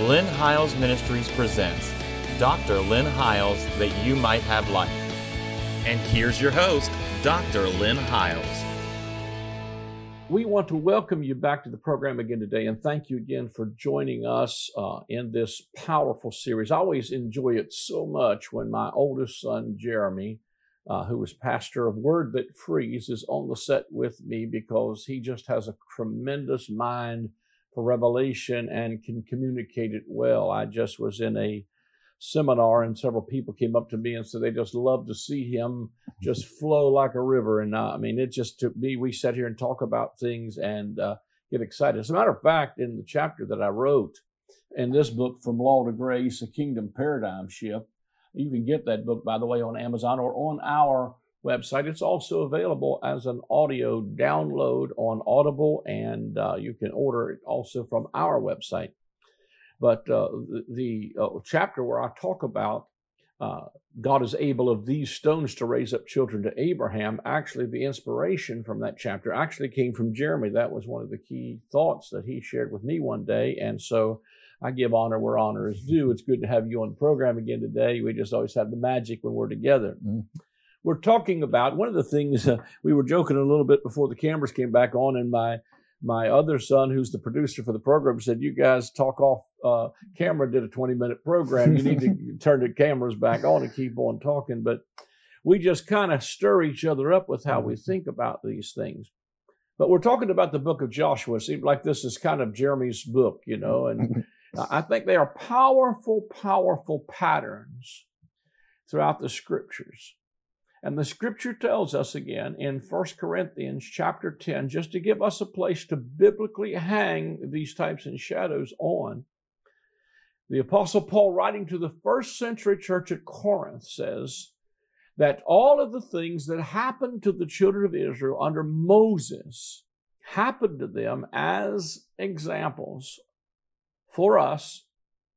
Lynn Hiles Ministries presents Dr. Lynn Hiles That You Might Have Life. And here's your host, Dr. Lynn Hiles. We want to welcome you back to the program again today and thank you again for joining us uh, in this powerful series. I always enjoy it so much when my oldest son, Jeremy, uh, who is pastor of Word That Frees, is on the set with me because he just has a tremendous mind for revelation and can communicate it well. I just was in a seminar and several people came up to me and said they just love to see him just flow like a river. And uh, I mean, it just took me, we sat here and talk about things and uh, get excited. As a matter of fact, in the chapter that I wrote in this book, From Law to Grace, A Kingdom Paradigm Shift, you can get that book, by the way, on Amazon or on our website. It's also available as an audio download on Audible, and uh, you can order it also from our website. But uh, the, the uh, chapter where I talk about uh, God is able of these stones to raise up children to Abraham, actually, the inspiration from that chapter actually came from Jeremy. That was one of the key thoughts that he shared with me one day. And so I give honor where honor is due. It's good to have you on the program again today. We just always have the magic when we're together. Mm-hmm we're talking about one of the things uh, we were joking a little bit before the cameras came back on, and my my other son, who's the producer for the program, said, "You guys talk off uh, camera. Did a twenty minute program. You need to turn the cameras back on and keep on talking." But we just kind of stir each other up with how we think about these things. But we're talking about the book of Joshua. It seems like this is kind of Jeremy's book, you know, and I think they are powerful, powerful patterns throughout the scriptures and the scripture tells us again in 1 Corinthians chapter 10, just to give us a place to biblically hang these types and shadows on. The Apostle Paul, writing to the first century church at Corinth, says that all of the things that happened to the children of Israel under Moses happened to them as examples for us,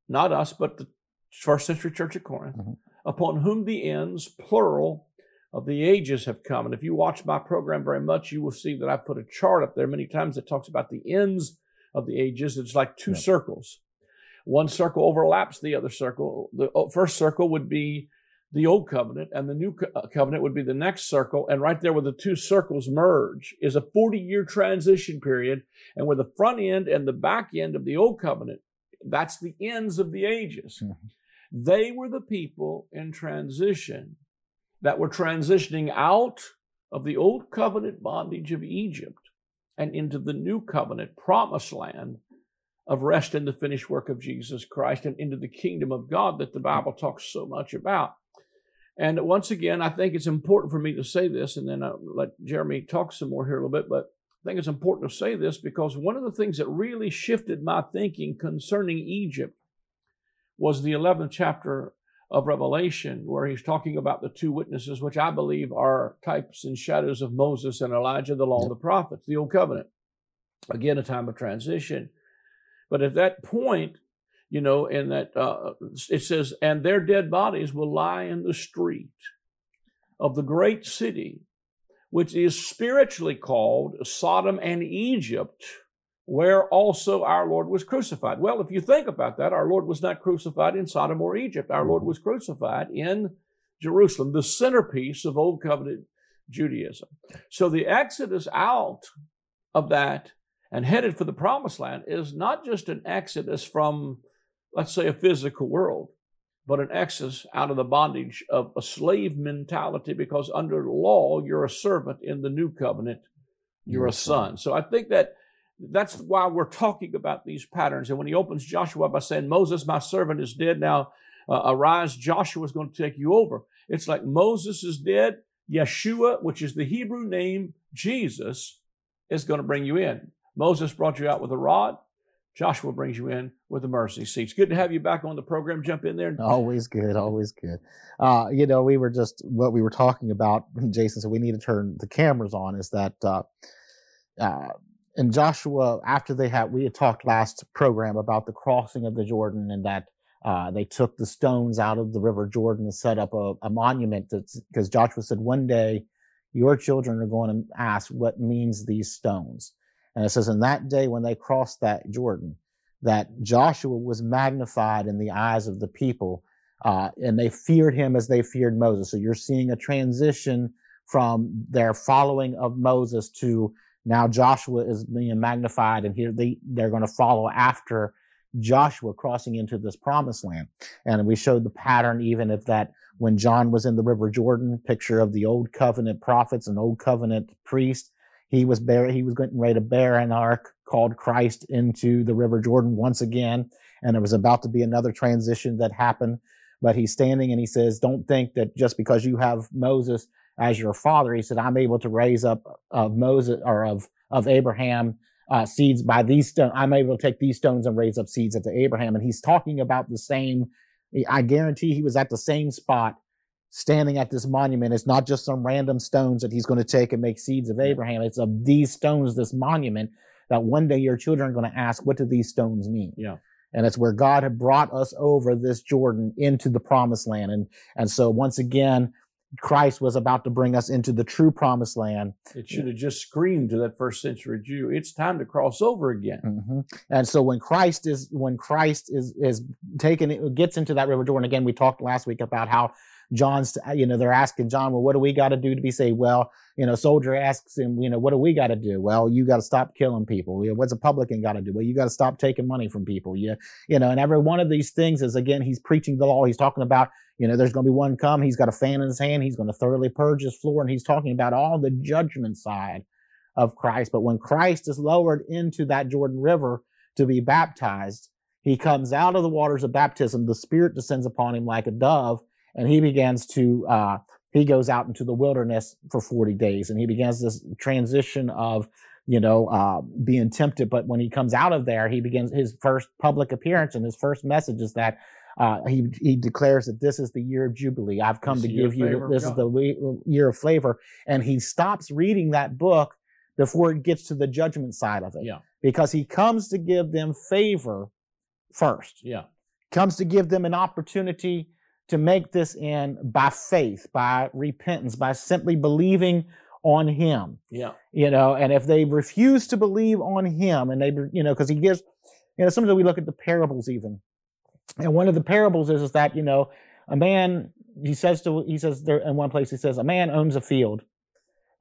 not us, but the first century church at Corinth, mm-hmm. upon whom the ends, plural, of the ages have come. And if you watch my program very much, you will see that I put a chart up there many times that talks about the ends of the ages. It's like two circles. One circle overlaps the other circle. The uh, first circle would be the old covenant, and the new uh, covenant would be the next circle. And right there where the two circles merge is a 40 year transition period. And where the front end and the back end of the old covenant, that's the ends of the ages. Mm-hmm. They were the people in transition that were transitioning out of the old covenant bondage of Egypt and into the new covenant promised land of rest in the finished work of Jesus Christ and into the kingdom of God that the Bible talks so much about. And once again, I think it's important for me to say this, and then I'll let Jeremy talk some more here a little bit. But I think it's important to say this because one of the things that really shifted my thinking concerning Egypt was the 11th chapter of Revelation, where he's talking about the two witnesses, which I believe are types and shadows of Moses and Elijah, the law and the prophets, the old covenant. Again, a time of transition. But at that point, you know, in that uh, it says, and their dead bodies will lie in the street of the great city, which is spiritually called Sodom and Egypt where also our Lord was crucified. Well, if you think about that, our Lord was not crucified in Sodom or Egypt. Our Lord mm-hmm. was crucified in Jerusalem, the centerpiece of Old Covenant Judaism. So the exodus out of that and headed for the promised land is not just an exodus from, let's say, a physical world, but an exodus out of the bondage of a slave mentality because under law, you're a servant in the new covenant, you're a son. So I think that that's why we're talking about these patterns. And when he opens Joshua by saying, Moses, my servant, is dead. Now uh, arise, Joshua is going to take you over. It's like Moses is dead. Yeshua, which is the Hebrew name Jesus, is going to bring you in. Moses brought you out with a rod. Joshua brings you in with the mercy seat. It's good to have you back on the program. Jump in there. Always good. Always good. Uh, you know, we were just what we were talking about, Jason. So we need to turn the cameras on. Is that uh, uh, and Joshua, after they had, we had talked last program about the crossing of the Jordan and that uh, they took the stones out of the River Jordan and set up a, a monument because Joshua said, one day your children are going to ask what means these stones. And it says, in that day when they crossed that Jordan, that Joshua was magnified in the eyes of the people, uh, and they feared him as they feared Moses. So you're seeing a transition from their following of Moses to now Joshua is being magnified, and here they, they're going to follow after Joshua crossing into this promised land. And we showed the pattern even of that when John was in the River Jordan, picture of the old covenant prophets and old covenant priests. He was bear, he was getting ready to bear an ark called Christ into the River Jordan once again. And there was about to be another transition that happened. But he's standing and he says, Don't think that just because you have Moses as your father, he said, I'm able to raise up of Moses or of, of Abraham uh, seeds by these stones. I'm able to take these stones and raise up seeds unto Abraham. And he's talking about the same. I guarantee he was at the same spot standing at this monument. It's not just some random stones that he's going to take and make seeds of Abraham. It's of these stones, this monument that one day your children are going to ask, what do these stones mean? Yeah. And it's where God had brought us over this Jordan into the promised land. And, and so once again, Christ was about to bring us into the true promised land. It should have just screamed to that first century Jew, it's time to cross over again. Mm-hmm. And so when Christ is, when Christ is, is taken, it gets into that river Jordan, again, we talked last week about how John's, you know, they're asking John, well, what do we got to do to be saved? Well, you know, soldier asks him, you know, what do we got to do? Well, you got to stop killing people. What's a publican got to do? Well, you got to stop taking money from people. You, you know, and every one of these things is again, he's preaching the law. He's talking about, you know, there's going to be one come. He's got a fan in his hand. He's going to thoroughly purge his floor. And he's talking about all the judgment side of Christ. But when Christ is lowered into that Jordan River to be baptized, he comes out of the waters of baptism. The Spirit descends upon him like a dove and he begins to uh, he goes out into the wilderness for 40 days and he begins this transition of you know uh, being tempted but when he comes out of there he begins his first public appearance and his first message is that uh, he he declares that this is the year of jubilee i've come This to give you this is the year of flavor and he stops reading that book before it gets to the judgment side of it Yeah. because he comes to give them favor first Yeah. comes to give them an opportunity to make this in by faith, by repentance, by simply believing on Him. Yeah. You know, and if they refuse to believe on Him, and they, you know, because He gives, you know, sometimes we look at the parables even, and one of the parables is, is that you know, a man he says to he says there in one place he says a man owns a field,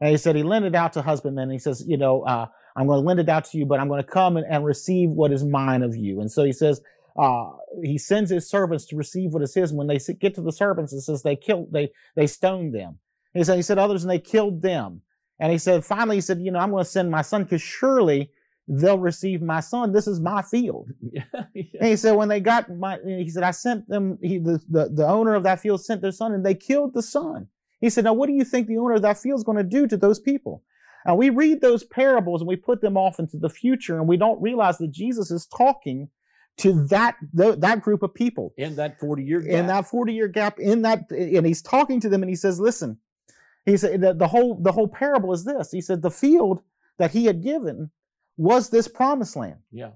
and he said he lent it out to husbandmen. And he says, you know, uh, I'm going to lend it out to you, but I'm going to come and, and receive what is mine of you. And so he says uh, he sends his servants to receive what is his. And when they get to the servants, it says they killed, they they stoned them. He said, he said others, and they killed them. And he said, finally, he said, you know, I'm going to send my son because surely they'll receive my son. This is my field. Yeah. And he said, when they got my, he said, I sent them. He, the, the the owner of that field sent their son, and they killed the son. He said, now what do you think the owner of that field is going to do to those people? And we read those parables and we put them off into the future, and we don't realize that Jesus is talking to that th- that group of people In that 40 year gap. in that 40 year gap in that and he's talking to them and he says listen he said the, the whole the whole parable is this he said the field that he had given was this promised land yeah.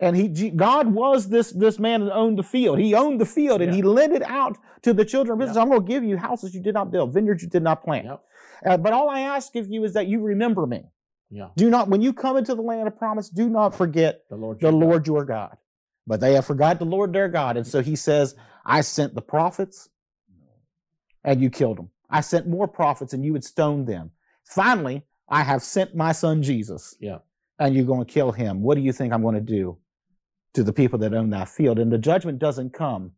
and he god was this this man that owned the field he owned the field and Yeah. he lent it out to the children of Yeah. israel i'm going to give you houses you did not build vineyards you did not plant Yep. Uh, but all i ask of you is that you remember me Yeah. do not when you come into the land of promise do not forget The Lord. the your God. Lord your God. But they have forgot the Lord their God. And so he says, I sent the prophets and you killed them. I sent more prophets and you would stone them. Finally, I have sent my son Jesus. Yeah. And you're going to kill him. What do you think I'm going to do to the people that own that field? And the judgment doesn't come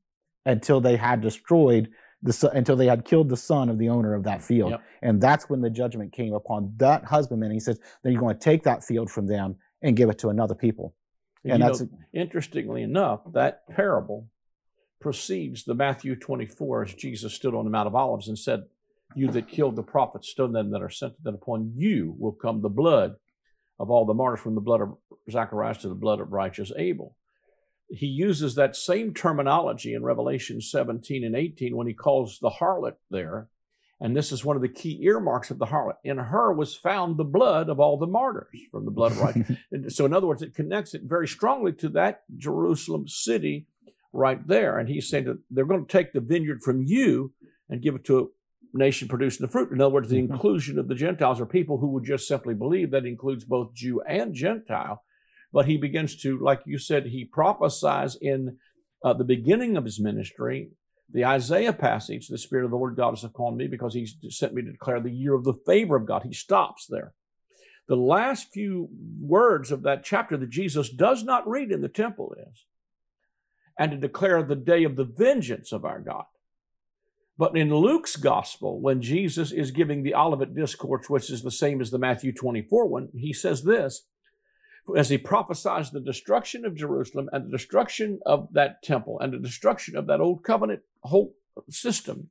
until they had destroyed the until they had killed the son of the owner of that field. Yep. And that's when the judgment came upon that husbandman. He says, then you're going to take that field from them and give it to another people. And And that's know, interestingly enough, that parable precedes the Matthew 24 as Jesus stood on the Mount of Olives and said, You that killed the prophets, stone them that are sent, to them, upon you will come the blood of all the martyrs from the blood of Zacharias to the blood of righteous Abel. He uses that same terminology in Revelation 17 and 18 when he calls the harlot there. And this is one of the key earmarks of the harlot. In her was found the blood of all the martyrs from the blood of righteous. So, in other words, it connects it very strongly to that Jerusalem city right there. And he's saying that they're going to take the vineyard from you and give it to a nation producing the fruit. In other words, the Mhm. inclusion of the Gentiles are people who would just simply believe that includes both Jew and Gentile. but he begins to, like you said, he prophesies in uh, the beginning of his ministry, the Isaiah passage, the Spirit of the Lord God is upon me because he sent me to declare the year of the favor of God. He stops there. The last few words of that chapter that Jesus does not read in the temple is, and to declare the day of the vengeance of our God. But in Luke's gospel, when Jesus is giving the Olivet Discourse, which is the same as the Matthew 24 one, he says this as he prophesies the destruction of Jerusalem and the destruction of that temple and the destruction of that old covenant whole system.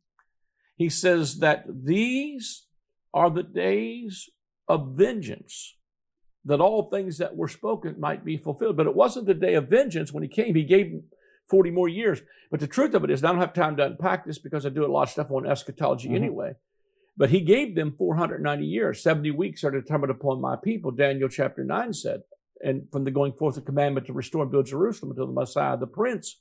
He says that these are the days of vengeance, that all things that were spoken might be fulfilled. But it wasn't the day of vengeance when he came. He gave 40 more years. But the truth of it is, I don't have time to unpack this because I do a lot of stuff on eschatology mm-hmm. anyway. But he gave them 490 years. 70 weeks are determined upon my people, Daniel chapter 9 said. And from the going forth of commandment to restore and build Jerusalem until the Messiah, the Prince,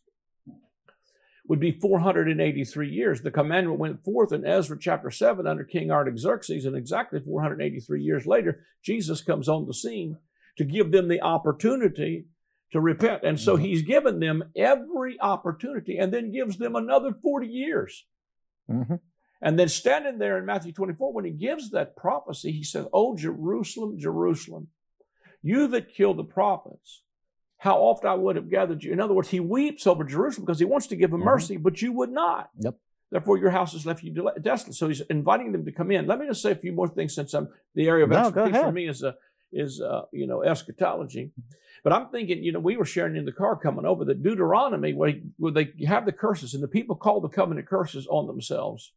would be 483 years. The commandment went forth in Ezra chapter 7 under King Artaxerxes, and exactly 483 years later, Jesus comes on the scene to give them the opportunity to repent. And so mm-hmm. he's given them every opportunity and then gives them another 40 years. Mm-hmm. And then standing there in Matthew 24, when he gives that prophecy, he says, Oh, Jerusalem, Jerusalem, you that killed the prophets, how oft I would have gathered you. In other words, he weeps over Jerusalem because he wants to give them mm-hmm. mercy, but you would not. Yep. Therefore, your house has left you desolate. So he's inviting them to come in. Let me just say a few more things since I'm the area of no, expertise for me is a, is uh, you know eschatology. But I'm thinking, you know, we were sharing in the car coming over that Deuteronomy, where, they have the curses, and the people call the covenant curses on themselves.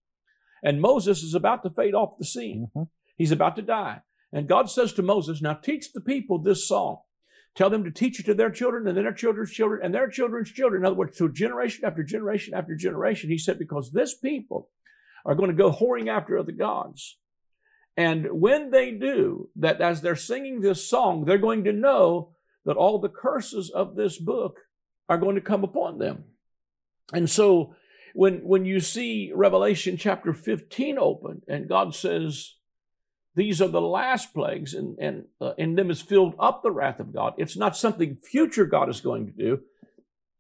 And Moses is about to fade off the scene. Mm-hmm. He's about to die. And God says to Moses, Now teach the people this song. Tell them to teach it to their children and then their children's children and their children's children. In other words, to generation after generation after generation. He said, Because this people are going to go whoring after other gods. And when they do, that as they're singing this song, they're going to know that all the curses of this book are going to come upon them. And so when, when you see Revelation chapter 15 open and God says, these are the last plagues and, and uh, in them is filled up the wrath of God. It's not something future God is going to do.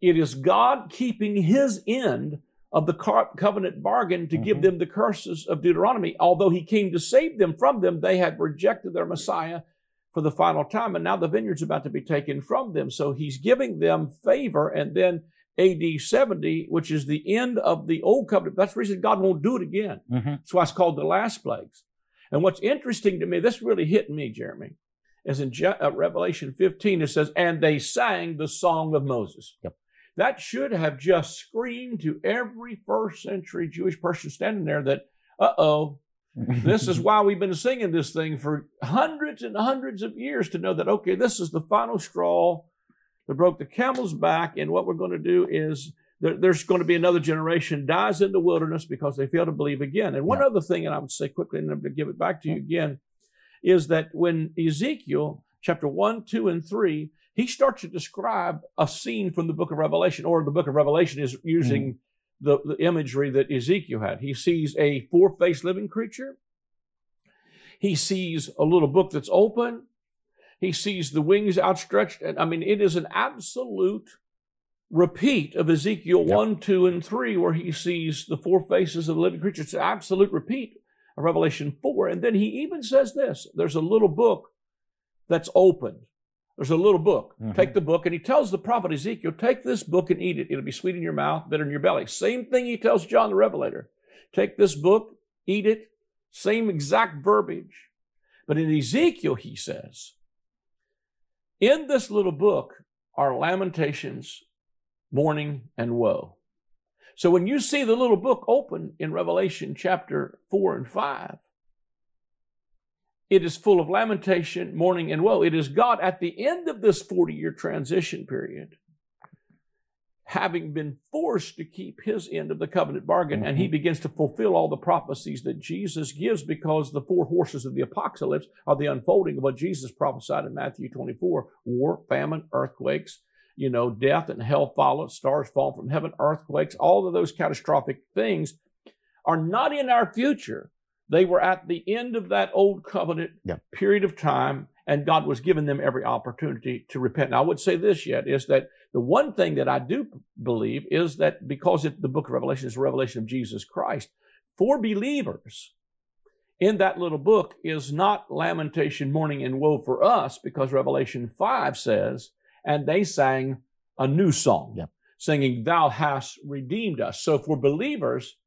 It is God keeping his end of the covenant bargain to mm-hmm. give them the curses of Deuteronomy. Although he came to save them from them, they had rejected their Messiah for the final time, and now the vineyard's about to be taken from them. So he's giving them favor, and then AD 70, which is the end of the old covenant. That's the reason God won't do it again. Mm-hmm. That's why it's called the last plagues. And what's interesting to me, this really hit me, Jeremy, is in Je- uh, Revelation 15, it says, and they sang the song of Moses. Yep. That should have just screamed to every first century Jewish person standing there that, uh oh, this is why we've been singing this thing for hundreds and hundreds of years to know that, okay, this is the final straw that broke the camel's back. And what we're going to do is there, there's going to be another generation dies in the wilderness because they fail to believe again. And one yeah. other thing, and I would say quickly, and I'm going to give it back to you again, is that when Ezekiel chapter 1, 2, and 3, he starts to describe a scene from the book of Revelation, or the book of Revelation is using mm the, the imagery that Ezekiel had. He sees a four faced living creature. He sees a little book that's open. He sees the wings outstretched. And I mean, it is an absolute repeat of Ezekiel yep. 1, 2, and 3, where he sees the four faces of the living creature. It's an absolute repeat of Revelation 4. And then he even says this there's a little book that's opened. There's a little book. Mm-hmm. Take the book, and he tells the prophet Ezekiel, Take this book and eat it. It'll be sweet in your mouth, bitter in your belly. Same thing he tells John the Revelator. Take this book, eat it. Same exact verbiage. But in Ezekiel, he says, In this little book are lamentations, mourning, and woe. So when you see the little book open in Revelation chapter 4 and 5, it is full of lamentation, mourning, and woe. It is God at the end of this 40 year transition period, having been forced to keep his end of the covenant bargain, mm-hmm. and he mm-hmm. begins to fulfill all the prophecies that Jesus gives because the four horses of the apocalypse are the unfolding of what Jesus prophesied in Matthew 24 war, famine, earthquakes. You know, death and hell follow, stars fall from heaven, earthquakes, all of those catastrophic things are not in our future they were at the end of that old covenant period of time, and God was giving them every opportunity to repent. And I would say this yet is that the one thing that I do believe is that because it, the book of Revelation is a revelation of Jesus Christ, for believers, in that little book is not lamentation, mourning, and woe for us, because Revelation 5 says, and they sang a new song, Yep. singing, Thou hast redeemed us. So for believers,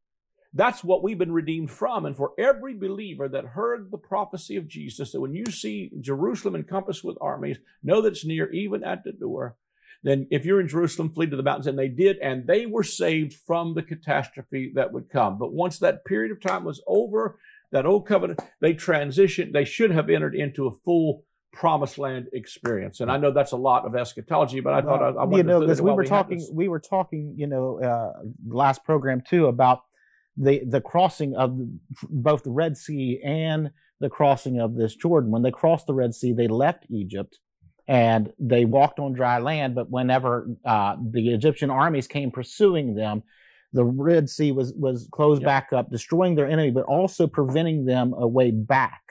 that's what we've been redeemed from. And for every believer that heard the prophecy of Jesus, that when you see Jerusalem encompassed with armies, know that it's near, even at the door. Then, if you're in Jerusalem, flee to the mountains. And they did, and they were saved from the catastrophe that would come. But once that period of time was over, that old covenant, they transitioned, they should have entered into a full promised land experience. And I know that's a lot of eschatology, but I thought I, I wanted you know to because we were had talking we were talking you know uh, last program too about the the crossing of both the Red Sea and the crossing of this Jordan. When they crossed the Red Sea, they left Egypt and they walked on dry land. But whenever uh, the Egyptian armies came pursuing them, the Red Sea was was closed Yep. back up, destroying their enemy, but also preventing them a way back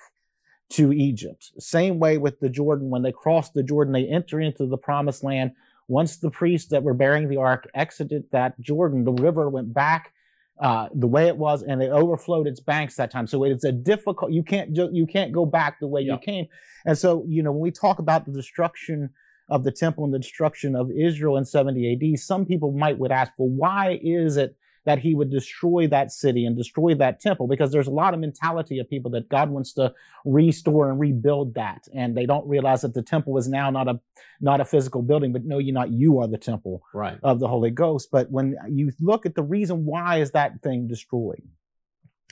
to Egypt. Same way with the Jordan. When they crossed the Jordan, they enter into the promised land. Once the priests that were bearing the ark exited that Jordan, the river went back uh, the way it was, and it overflowed its banks that time. So it's a difficult. You can't ju- you can't go back the way Yeah. you came. And so you know when we talk about the destruction of the temple and the destruction of Israel in 70 AD, some people might would ask, well, why is it that he would destroy that city and destroy that temple? Because there's a lot of mentality of people that God wants to restore and rebuild that, and they don't realize that the temple is now not a not a physical building, but no, you not you are the temple Right. of the Holy Ghost. But when you look at the reason why is that thing destroyed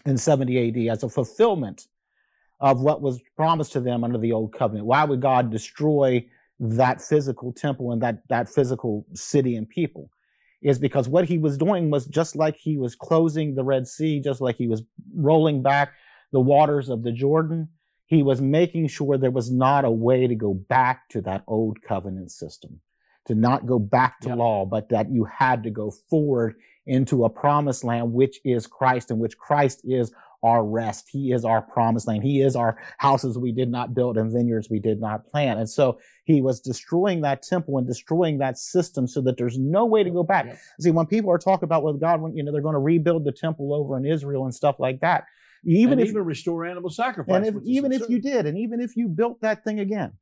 in 70 AD as a fulfillment of what was promised to them under the old covenant, why would God destroy that physical temple and that, that physical city and people? Is because what he was doing was just like he was closing the Red Sea, just like he was rolling back the waters of the Jordan, he was making sure there was not a way to go back to that old covenant system to not go back to Yeah. law, but that you had to go forward into a promised land, which is Christ, and which Christ is our rest. He is our promised land. He is our houses we did not build and vineyards we did not plant. And so he was destroying that temple and destroying that system so that there's no way to go back. Yep. See, when people are talking about with God, when you know they're going to rebuild the temple over in Israel and stuff like that, even and if even restore animal sacrifice. and if, even if you did, and even if you built that thing again,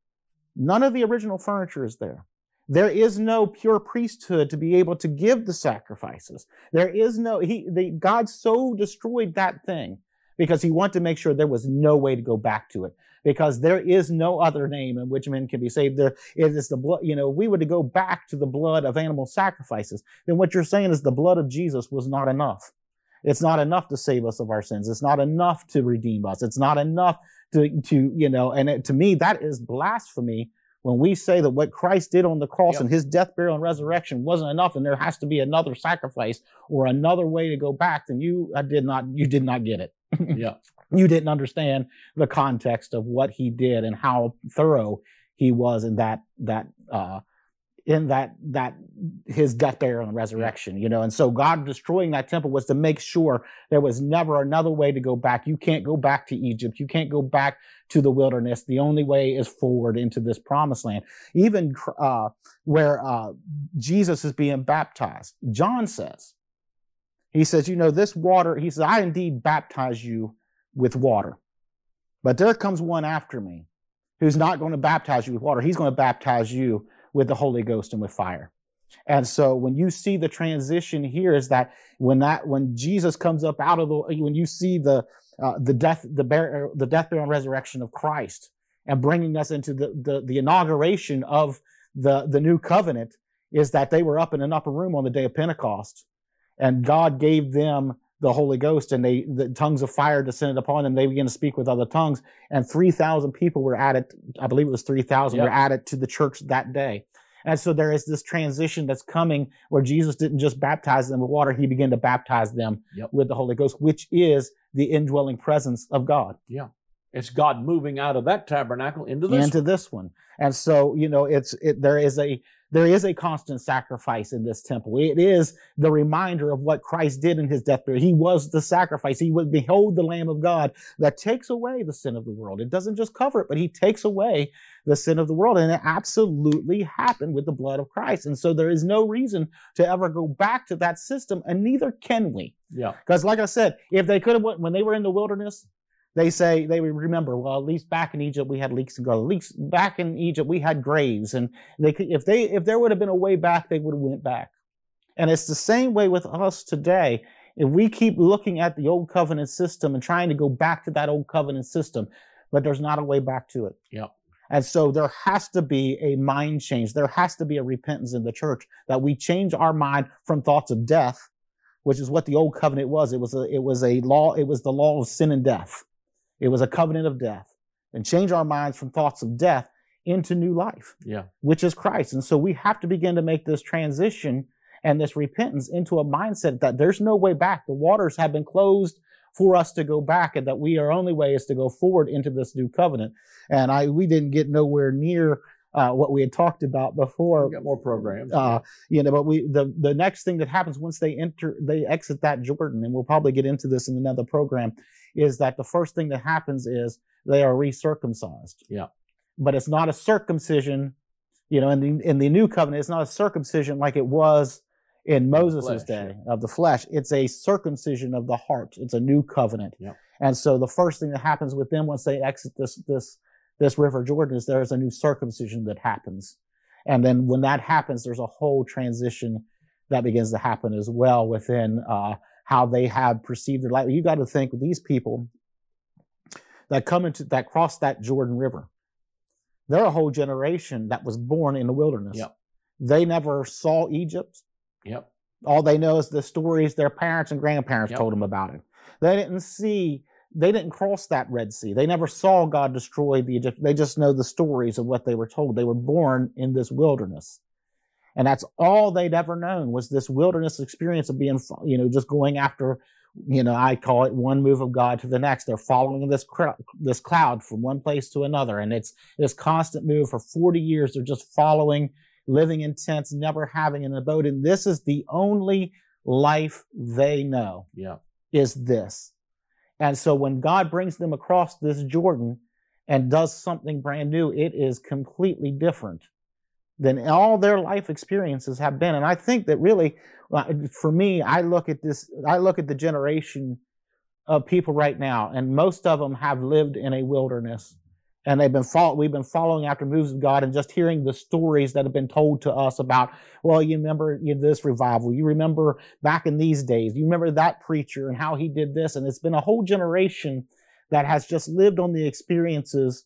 none of the original furniture is there. There is no pure priesthood to be able to give the sacrifices. There is no he the God so destroyed that thing because he wanted to make sure there was no way to go back to it. Because there is no other name in which men can be saved. There it is the blood, you know, if we were to go back to the blood of animal sacrifices, then what you're saying is the blood of Jesus was not enough. It's not enough to save us of our sins. It's not enough to redeem us. It's not enough to, to you know, and it, to me, that is blasphemy when we say that what Christ did on the cross Yep. and his death, burial, and resurrection wasn't enough, and there has to be another sacrifice or another way to go back, then you I did not, you did not get it. yeah, You didn't understand the context of what he did and how thorough he was in that, that, uh, in that that his death burial and resurrection you know? And so god destroying that temple was to make sure there was never another way to go back. You can't go back to egypt. You can't go back to the wilderness. The only way is forward into this promised land. Even uh, where uh, jesus is being baptized john says he says you know this water he says i indeed baptize you with water but there comes one after me who's not going to baptize you with water. He's going to baptize you with the Holy Ghost and with fire. And so when you see the transition here is that when that when Jesus comes up out of the when you see the uh, the death the bear, the death burial and resurrection of Christ and bringing us into the, the the inauguration of the the new covenant is that they were up in an upper room on the day of Pentecost and God gave them the Holy Ghost and they the tongues of fire descended upon them they began to speak with other tongues and 3000 people were added I believe it was 3000 Yep. were added to the church that day and so there is this transition that's coming where Jesus didn't just baptize them with water, he began to baptize them Yep. with the Holy Ghost, which is the indwelling presence of God Yeah. it's God moving out of that tabernacle into this. into this one. And so, you know, it's it there is a there is a constant sacrifice in this temple. It is the reminder of what Christ did in his death. Period. He was the sacrifice. He would behold the Lamb of God that takes away the sin of the world. It doesn't just cover it, but he takes away the sin of the world. And it absolutely happened with the blood of Christ. And so there is no reason to ever go back to that system, and neither can we. Yeah. Because like I said, if they could have, when they were in the wilderness, they say they remember well at least back in egypt we had leeks and garlic leeks back in egypt we had graves. And they could if they if there would have been a way back they would have went back. And it's the same way with us today. If we keep looking at the old covenant system and trying to go back to that old covenant system but there's not a way back to it. Yep. and so there has to be a mind change. There has to be a repentance in the church that we change our mind from thoughts of death which is what the old covenant was. It was a it was a law it was the law of sin and death it was a covenant of death and change our minds from thoughts of death into new life, Yeah. which is Christ. And so we have to begin to make this transition and this repentance into a mindset that there's no way back. The waters have been closed for us to go back and that we our only way is to go forward into this new covenant. And I, we didn't get nowhere near uh, what we had talked about before We got more programs. uh, you know, but we the the next thing that happens once they enter, they exit that Jordan, and we'll probably get into this in another program, is that the first thing that happens is they are recircumcised. Yeah. but it's not a circumcision. You know, in the in the new covenant, it's not a circumcision like it was in Moses' day of the flesh. It's a circumcision of the heart. It's a new covenant. Yep. And so the first thing that happens with them once they exit this this this river Jordan is there's a new circumcision that happens. And then when that happens, there's a whole transition that begins to happen as well within uh, how they have perceived their life. You got to think with these people that come into that cross that Jordan River. They're a whole generation that was born in the wilderness. Yep. They never saw Egypt. Yep. All they know is the stories their parents and grandparents Yep. told them about it. They didn't see, they didn't cross that Red Sea. They never saw God destroy the Egypt. They just know the stories of what they were told. They were born in this wilderness. And that's all they'd ever known was this wilderness experience of being, you know, just going after, you know, I call it one move of God to the next. They're following this cr- this cloud from one place to another, and it's this constant move for 40 years. They're just following, living in tents, never having an abode, and this is the only life they know Yeah. is this. And so when God brings them across this Jordan and does something brand new, it is completely different than all their life experiences have been. And I think that really, uh, for me, I look at this, I look at the generation of people right now, and most of them have lived in a wilderness. And they've been follow, we've been following after moves of God and just hearing the stories that have been told to us about, well, you remember this revival. You remember back in these days. You remember that preacher and how he did this. And it's been a whole generation that has just lived on the experiences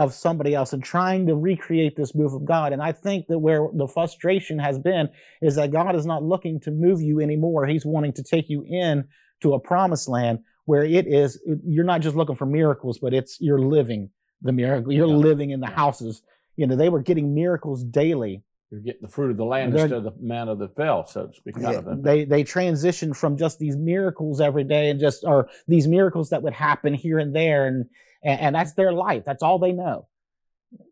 of somebody else and trying to recreate this move of God. And I think that where the frustration has been is that God is not looking to move you anymore. He's wanting to take you in to a promised land where it is, you're not just looking for miracles, but it's, you're living the miracle. You're Yeah. living in the houses. You know, they were getting miracles daily. You're getting the fruit of the land instead of the manna that fell, so to speak. out of they they transitioned from just these miracles every day and just or these miracles that would happen here and there and and, and that's their life. That's all they know.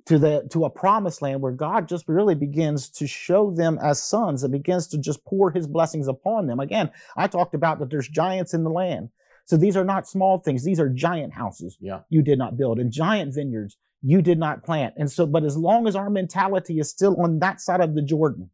To the to a promised land where god just really begins to show them as sons and begins to just pour his blessings upon them. Again i talked about that there's giants in the land. So these are not small things. These are giant houses Yeah. you did not build and giant vineyards you did not plant. And so but as long as our mentality is still on that side of the jordan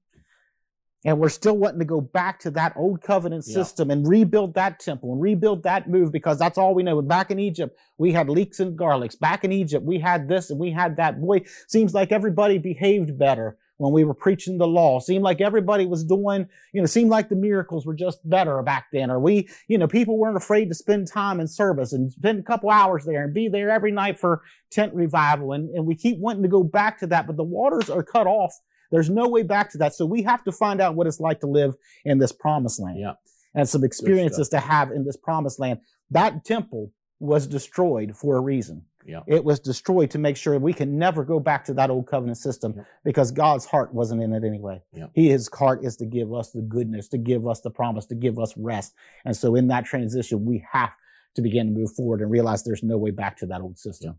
and we're still wanting to go back to that old covenant Yeah. system and rebuild that temple and rebuild that move because that's all we know. Back in Egypt, we had leeks and garlics. Back in Egypt, we had this and we had that. Boy, seems like everybody behaved better when we were preaching the law. Seemed like everybody was doing, you know, seemed like the miracles were just better back then. Or we, you know, people weren't afraid to spend time in service and spend a couple hours there and be there every night for tent revival. And, and we keep wanting to go back to that, but the waters are cut off there's no way back to that. So we have to find out what it's like to live in this promised land Yeah. and some experiences to have in this promised land. That temple was destroyed for a reason. Yeah. It was destroyed to make sure we can never go back to that old covenant system Yeah. because God's heart wasn't in it anyway. Yeah. He, his heart is to give us the goodness, to give us the promise, to give us rest. And so in that transition, we have to begin to move forward and realize there's no way back to that old system.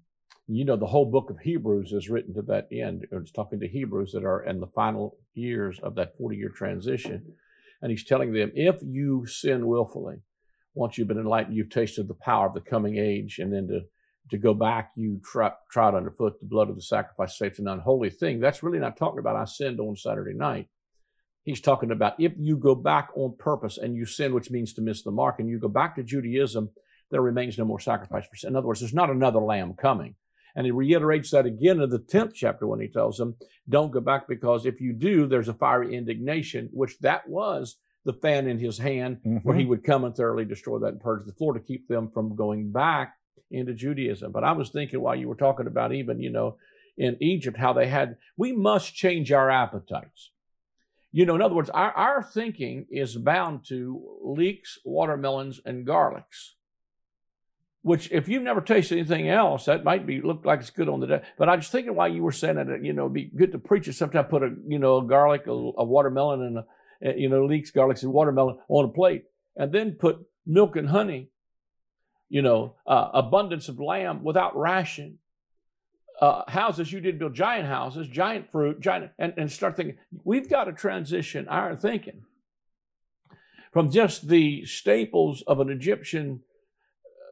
You know, the whole book of Hebrews is written to that end. It's talking to Hebrews that are in the final years of that 40 year transition. And he's telling them, if you sin willfully, once you've been enlightened, you've tasted the power of the coming age, and then to to go back, you trod underfoot the blood of the sacrifice, say it's an unholy thing. That's really not talking about I sinned on Saturday night. He's talking about if you go back on purpose and you sin, which means to miss the mark, and you go back to Judaism, there remains no more sacrifice for sin. In other words, there's not another lamb coming. And he reiterates that again in the 10th chapter when he tells them, don't go back because if you do, there's a fiery indignation, which that was the fan in his hand, mm-hmm. where he mm-hmm. would come and thoroughly destroy that and purge the floor to keep them from going back into Judaism. But I was thinking while you were talking about even, you know, in Egypt, how they had, we must change our appetites. You know, in other words, our, our thinking is bound to leeks, watermelons, and garlics. Which, if you've never tasted anything else, that might be look like it's good on the day. But I was thinking while you were saying that, you know, it'd be good to preach it. Sometimes put a, you know, a garlic, a, a watermelon, and a, you know, leeks, garlics, and watermelon on a plate, and then put milk and honey you know, uh, abundance of lamb without ration. Uh, houses, you did build giant houses, giant fruit, giant, and, and start thinking, we've got to transition our thinking from just the staples of an Egyptian,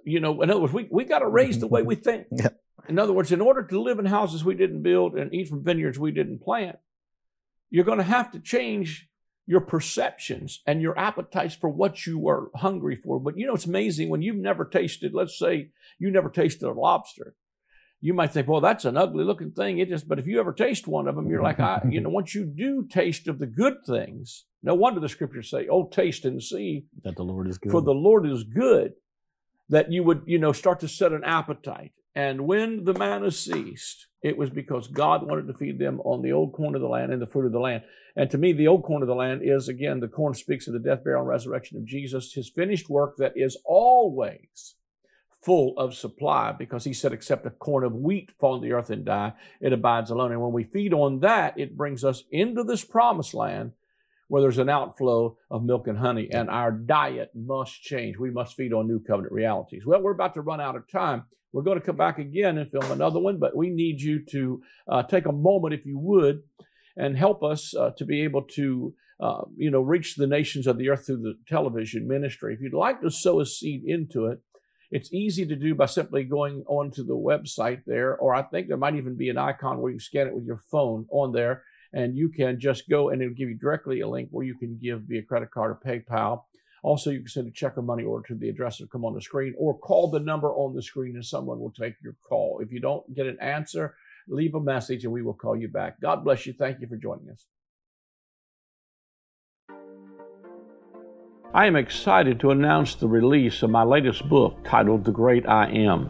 you know, in other words, we, we got to raise the way we mm-hmm. think. Yeah. In other words, in order to live in houses we didn't build and eat from vineyards we didn't plant, you're going to have to change your perceptions and your appetites for what you were hungry for. But you know, it's amazing when you've never tasted, let's say you never tasted a lobster. You might think, well, that's an ugly looking thing. It just, but if you ever taste one of them, you're like, I, you know, once you do taste of the good things, no wonder the scriptures say, oh, taste and see that the Lord is good. For the Lord is good. That you would, you know, start to set an appetite. And when the manna ceased, it was because God wanted to feed them on the old corn of the land and the fruit of the land. And to me, the old corn of the land is, again, the corn speaks of the death, burial, and resurrection of Jesus, his finished work that is always full of supply because he said, except a corn of wheat fall on the earth and die, it abides alone. And when we feed on that, it brings us into this promised land where there's an outflow of milk and honey, and our diet must change. We must feed on new covenant realities. Well, we're about to run out of time. We're going to come back again and film another one, but we need you to uh, take a moment, if you would, and help us uh, to be able to, uh, you know, reach the nations of the earth through the television ministry. If you'd like to sow a seed into it, it's easy to do by simply going onto the website there, or I think there might even be an icon where you can scan it with your phone on there, and you can just go and it'll give you directly a link where you can give via credit card or PayPal. Also, you can send a check or money order to the address that come on the screen or call the number on the screen and someone will take your call. If you don't get an answer, leave a message and we will call you back. God bless you. Thank you for joining us. I am excited to announce the release of my latest book titled The Great I Am.